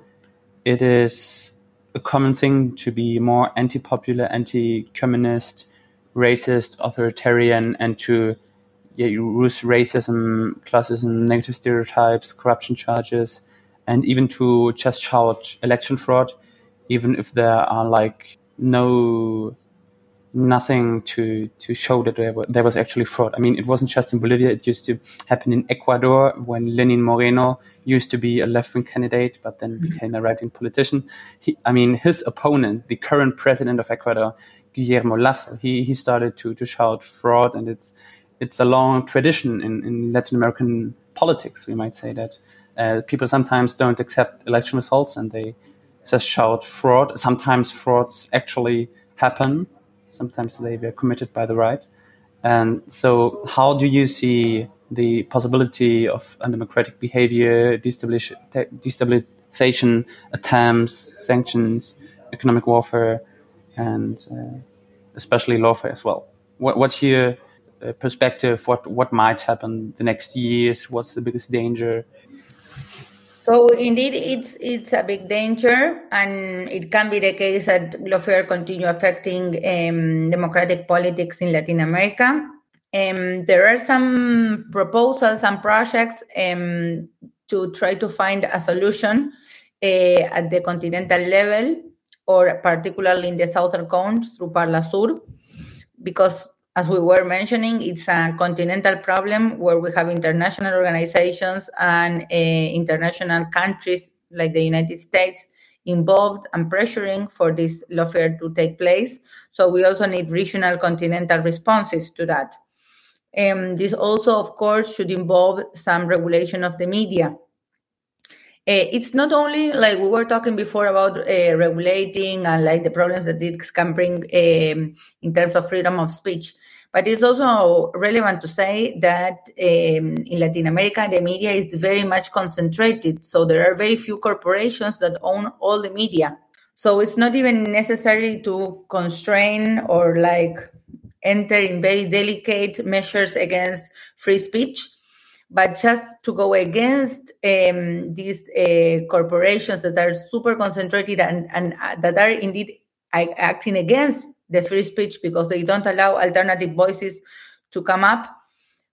it is a common thing to be more anti-popular anti-communist racist authoritarian and to yeah, use racism classism negative stereotypes corruption charges and even to just shout election fraud even if there are like no nothing to to show that there, were, there was actually fraud. I mean, it wasn't just in Bolivia; it used to happen in Ecuador when Lenin Moreno used to be a left-wing candidate, but then mm-hmm. became a right-wing politician. He, I mean, his opponent, the current president of Ecuador, Guillermo Lasso, he he started to to shout fraud, and it's it's a long tradition in, in Latin American politics. We might say that uh, people sometimes don't accept election results and they just shout fraud. Sometimes frauds actually happen. Sometimes they were committed by the right. And so, how do you see the possibility of undemocratic behavior, destabilization attempts, sanctions, economic warfare, and uh, especially lawfare as well? What, what's your uh, perspective? What what might happen the next years? What's the biggest danger? So indeed, it's it's a big danger, and it can be the case that lawfare continue affecting um, democratic politics in Latin America. Um, there are some proposals and projects um, to try to find a solution uh, at the continental level, or particularly in the southern cone through Parlasur, because as we were mentioning, it's a continental problem where we have international organizations and uh, international countries like the United States involved and pressuring for this lawfare to take place. So we also need regional continental responses to that. Um, this also, of course, should involve some regulation of the media. Uh, it's not only like we were talking before about uh, regulating and like the problems that this can bring um, in terms of freedom of speech. But it's also relevant to say that um, in Latin America, the media is very much concentrated. So there are very few corporations that own all the media. So it's not even necessary to constrain or like enter in very delicate measures against free speech but just to go against um, these uh, corporations that are super concentrated and, and uh, that are indeed acting against the free speech because they don't allow alternative voices to come up,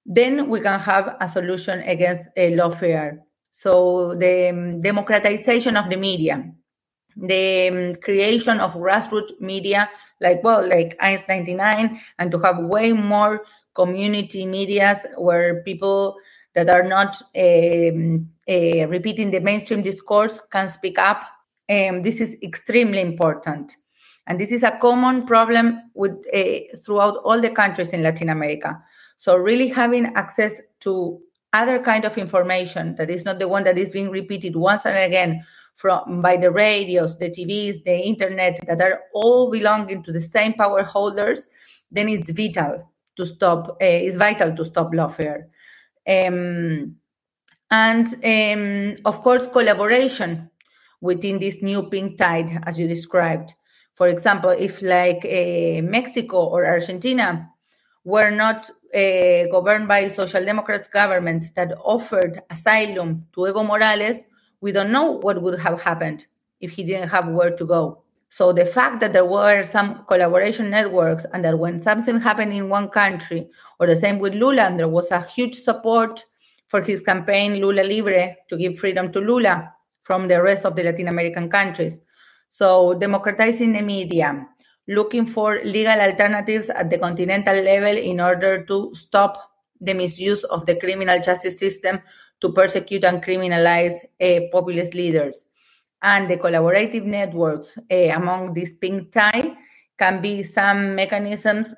then we can have a solution against a lawfare. So the um, democratization of the media, the um, creation of grassroots media, like well, like INS 99, and to have way more community medias where people that are not um, uh, repeating the mainstream discourse can speak up. Um, this is extremely important. And this is a common problem with, uh, throughout all the countries in Latin America. So really having access to other kind of information that is not the one that is being repeated once and again from by the radios, the TVs, the internet that are all belonging to the same power holders, then it's vital to stop. Uh, it's vital to stop lawfare. Um, and um, of course, collaboration within this new pink tide, as you described. For example, if like uh, Mexico or Argentina were not uh, governed by social democrat governments that offered asylum to Evo Morales, we don't know what would have happened if he didn't have where to go. So the fact that there were some collaboration networks and that when something happened in one country, or the same with Lula, and there was a huge support for his campaign Lula Libre to give freedom to Lula from the rest of the Latin American countries. So democratizing the media, looking for legal alternatives at the continental level in order to stop the misuse of the criminal justice system to persecute and criminalize uh, populist leaders and the collaborative networks uh, among these pink tie can be some mechanisms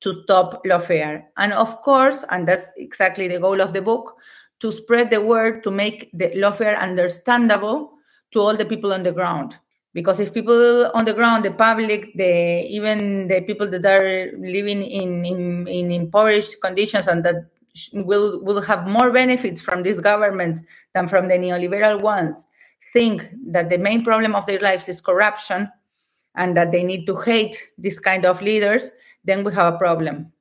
to stop lawfare. And of course, and that's exactly the goal of the book, to spread the word to make the lawfare understandable to all the people on the ground. Because if people on the ground, the public, the even the people that are living in, in, in impoverished conditions and that will will have more benefits from this government than from the neoliberal ones, think that the main problem of their lives is corruption and that they need to hate this kind of leaders, then we have a problem.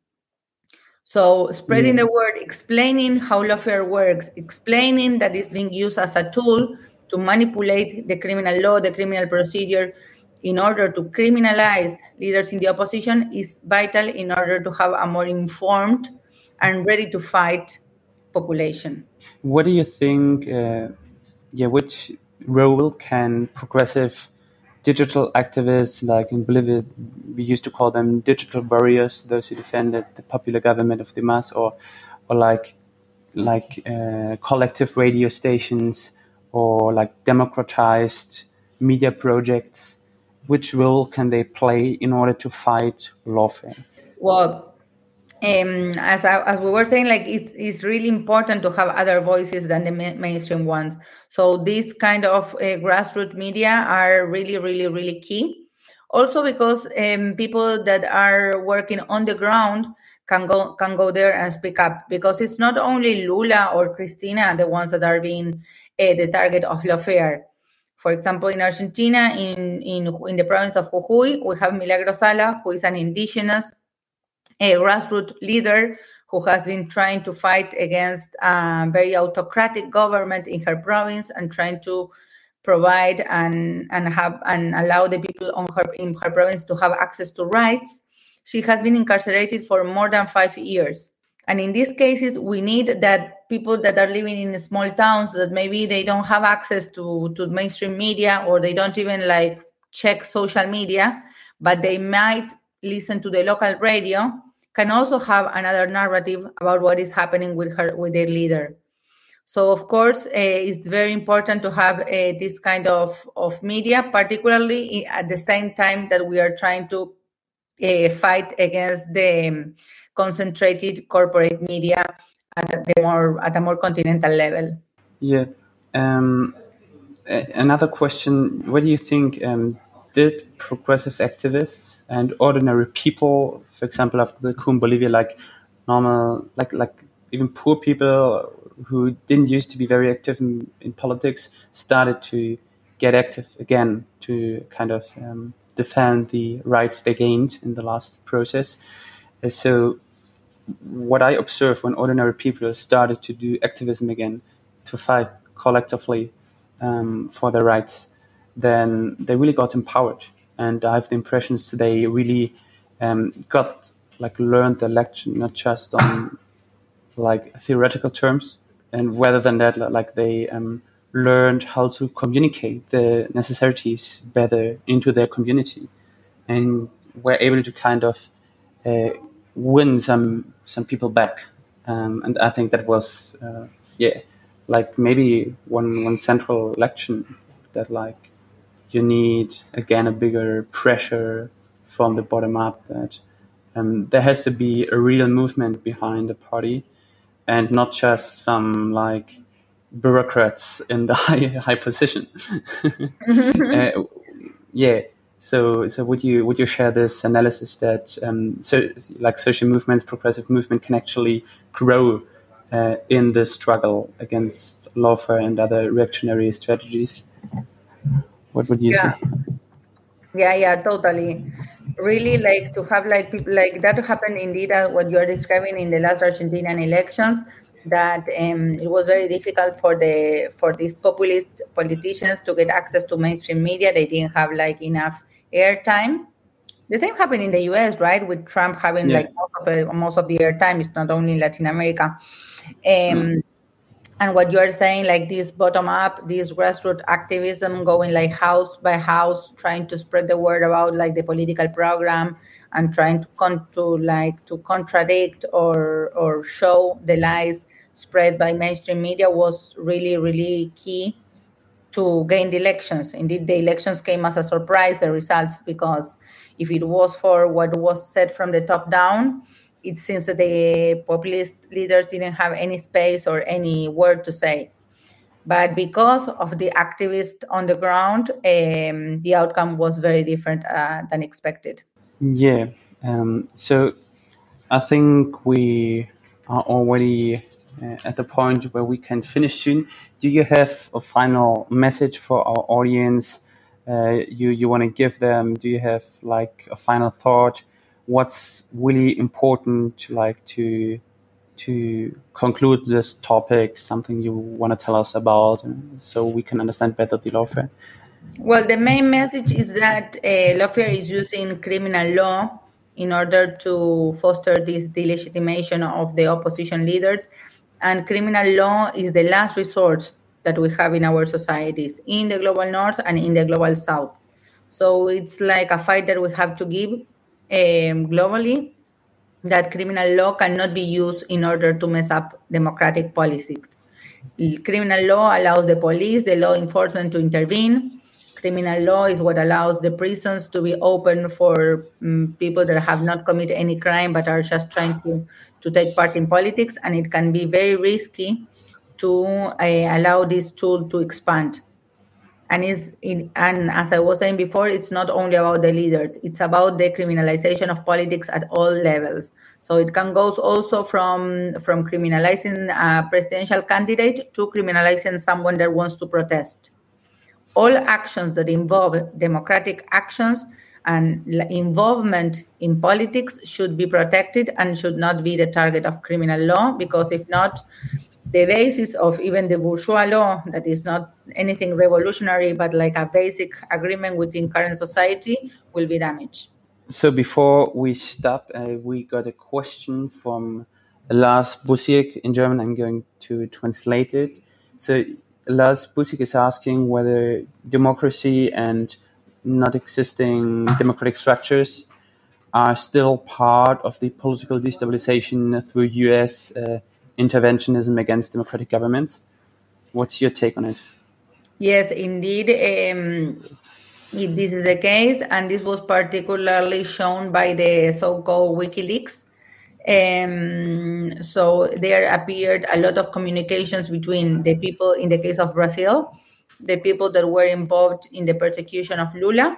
So spreading hmm. the word, explaining how lawfare works, explaining that it's being used as a tool to manipulate the criminal law, the criminal procedure, in order to criminalize leaders in the opposition is vital in order to have a more informed and ready to fight population. What do you think? Uh, yeah, which role can progressive digital activists, like in Bolivia, we used to call them digital warriors, those who defended the popular government of the MAS, or or like like uh, collective radio stations, or like democratized media projects. Which role can they play in order to fight lawfare? Well, um, as, I, as we were saying, like it's, it's really important to have other voices than the ma- mainstream ones. So these kind of uh, grassroots media are really, really, really key. Also because um, people that are working on the ground can go can go there and speak up because it's not only Lula or Cristina the ones that are being Eh, the target of lawfare. For example, in Argentina, in, in in the province of Jujuy, we have Milagro Sala, who is an indigenous a grassroots leader who has been trying to fight against a very autocratic government in her province and trying to provide and and have and allow the people on her in her province to have access to rights. She has been incarcerated for more than five years. And in these cases, we need that people that are living in small towns that maybe they don't have access to, to mainstream media or they don't even like check social media, but they might listen to the local radio can also have another narrative about what is happening with her with their leader. So of course uh, it's very important to have uh, this kind of, of media particularly at the same time that we are trying to uh, fight against the concentrated corporate media at the more at a more continental level yeah um, another question what do you think um, did progressive activists and ordinary people, for example, after the coup in Bolivia, like normal, like like even poor people who didn't used to be very active in, in politics, started to get active again to kind of um, defend the rights they gained in the last process. Uh, so, what I observed when ordinary people started to do activism again, to fight collectively um, for their rights, then they really got empowered. And I have the impressions they really um, got like learned the lesson not just on like theoretical terms, and rather than that, like they um, learned how to communicate the necessities better into their community, and were able to kind of uh, win some some people back. Um, and I think that was uh, yeah, like maybe one one central election that like you need again a bigger pressure from the bottom up that um, there has to be a real movement behind the party and not just some like bureaucrats in the <laughs> high high position. <laughs> uh, yeah. So, so would you would you share this analysis that um, so like social movements, progressive movement can actually grow uh, in the struggle against lawfare and other reactionary strategies? What would you yeah. say? Yeah, yeah, totally. Really, like to have like people like that happen indeed. Uh, what you are describing in the last Argentinian elections, that um, it was very difficult for the for these populist politicians to get access to mainstream media. They didn't have like enough airtime. The same happened in the U.S., right? With Trump having yeah. like most of, it, most of the airtime. It's not only in Latin America. Um, mm and what you are saying like this bottom up this grassroots activism going like house by house trying to spread the word about like the political program and trying to con- to like to contradict or or show the lies spread by mainstream media was really really key to gain the elections indeed the elections came as a surprise the results because if it was for what was said from the top down it seems that the populist leaders didn't have any space or any word to say. But because of the activists on the ground, um, the outcome was very different uh, than expected. Yeah. Um, so I think we are already uh, at the point where we can finish soon. Do you have a final message for our audience? Uh, you you want to give them? Do you have like a final thought? what's really important like to to conclude this topic something you want to tell us about so we can understand better the lawfare well the main message is that uh, lawfare is using criminal law in order to foster this delegitimation of the opposition leaders and criminal law is the last resort that we have in our societies in the global north and in the global south so it's like a fight that we have to give um, globally that criminal law cannot be used in order to mess up democratic policies. Criminal law allows the police, the law enforcement to intervene. Criminal law is what allows the prisons to be open for um, people that have not committed any crime but are just trying to, to take part in politics. And it can be very risky to uh, allow this tool to expand. And, is in, and as I was saying before, it's not only about the leaders, it's about the criminalization of politics at all levels. So it can go also from, from criminalizing a presidential candidate to criminalizing someone that wants to protest all actions that involve democratic actions and involvement in politics should be protected and should not be the target of criminal law because if not the basis of even the bourgeois law that is not anything revolutionary but like a basic agreement within current society will be damaged. So before we stop uh, we got a question from lars busiek in german. I'm going to translate it. So Lars Busik is asking whether democracy and not existing democratic structures are still part of the political destabilization through US uh, interventionism against democratic governments. What's your take on it? Yes, indeed. Um, this is the case, and this was particularly shown by the so called WikiLeaks um, so there appeared a lot of communications between the people, in the case of Brazil, the people that were involved in the persecution of Lula,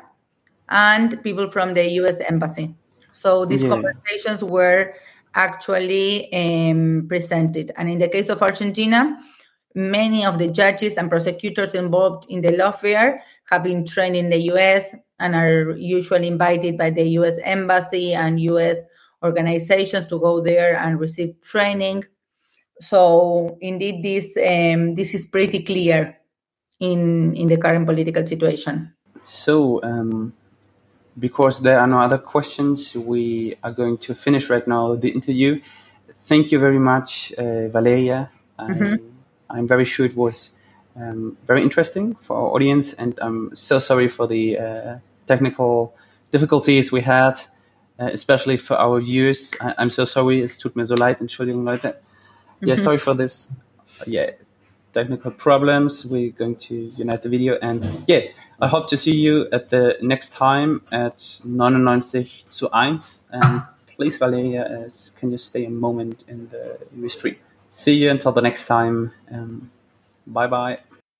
and people from the U.S. embassy. So these yeah. conversations were actually um, presented. And in the case of Argentina, many of the judges and prosecutors involved in the lawfare have been trained in the US and are usually invited by the US embassy and US organizations to go there and receive training. So indeed, this um, this is pretty clear in in the current political situation. So, um, because there are no other questions, we are going to finish right now the interview. Thank you very much, uh, Valeria. Mm-hmm. I'm very sure it was um, very interesting for our audience, and I'm so sorry for the uh, technical difficulties we had. Uh, especially for our viewers. I, am so sorry, es tut mir so leid, Entschuldigung, Leute. Yeah, mm-hmm. sorry for this. Uh, yeah, technical problems. We're going to unite the video, and yeah, I hope to see you at the next time at 99 zu 1. And please, Valeria, as can you stay a moment in the stream? See you until the next time. Um, bye bye.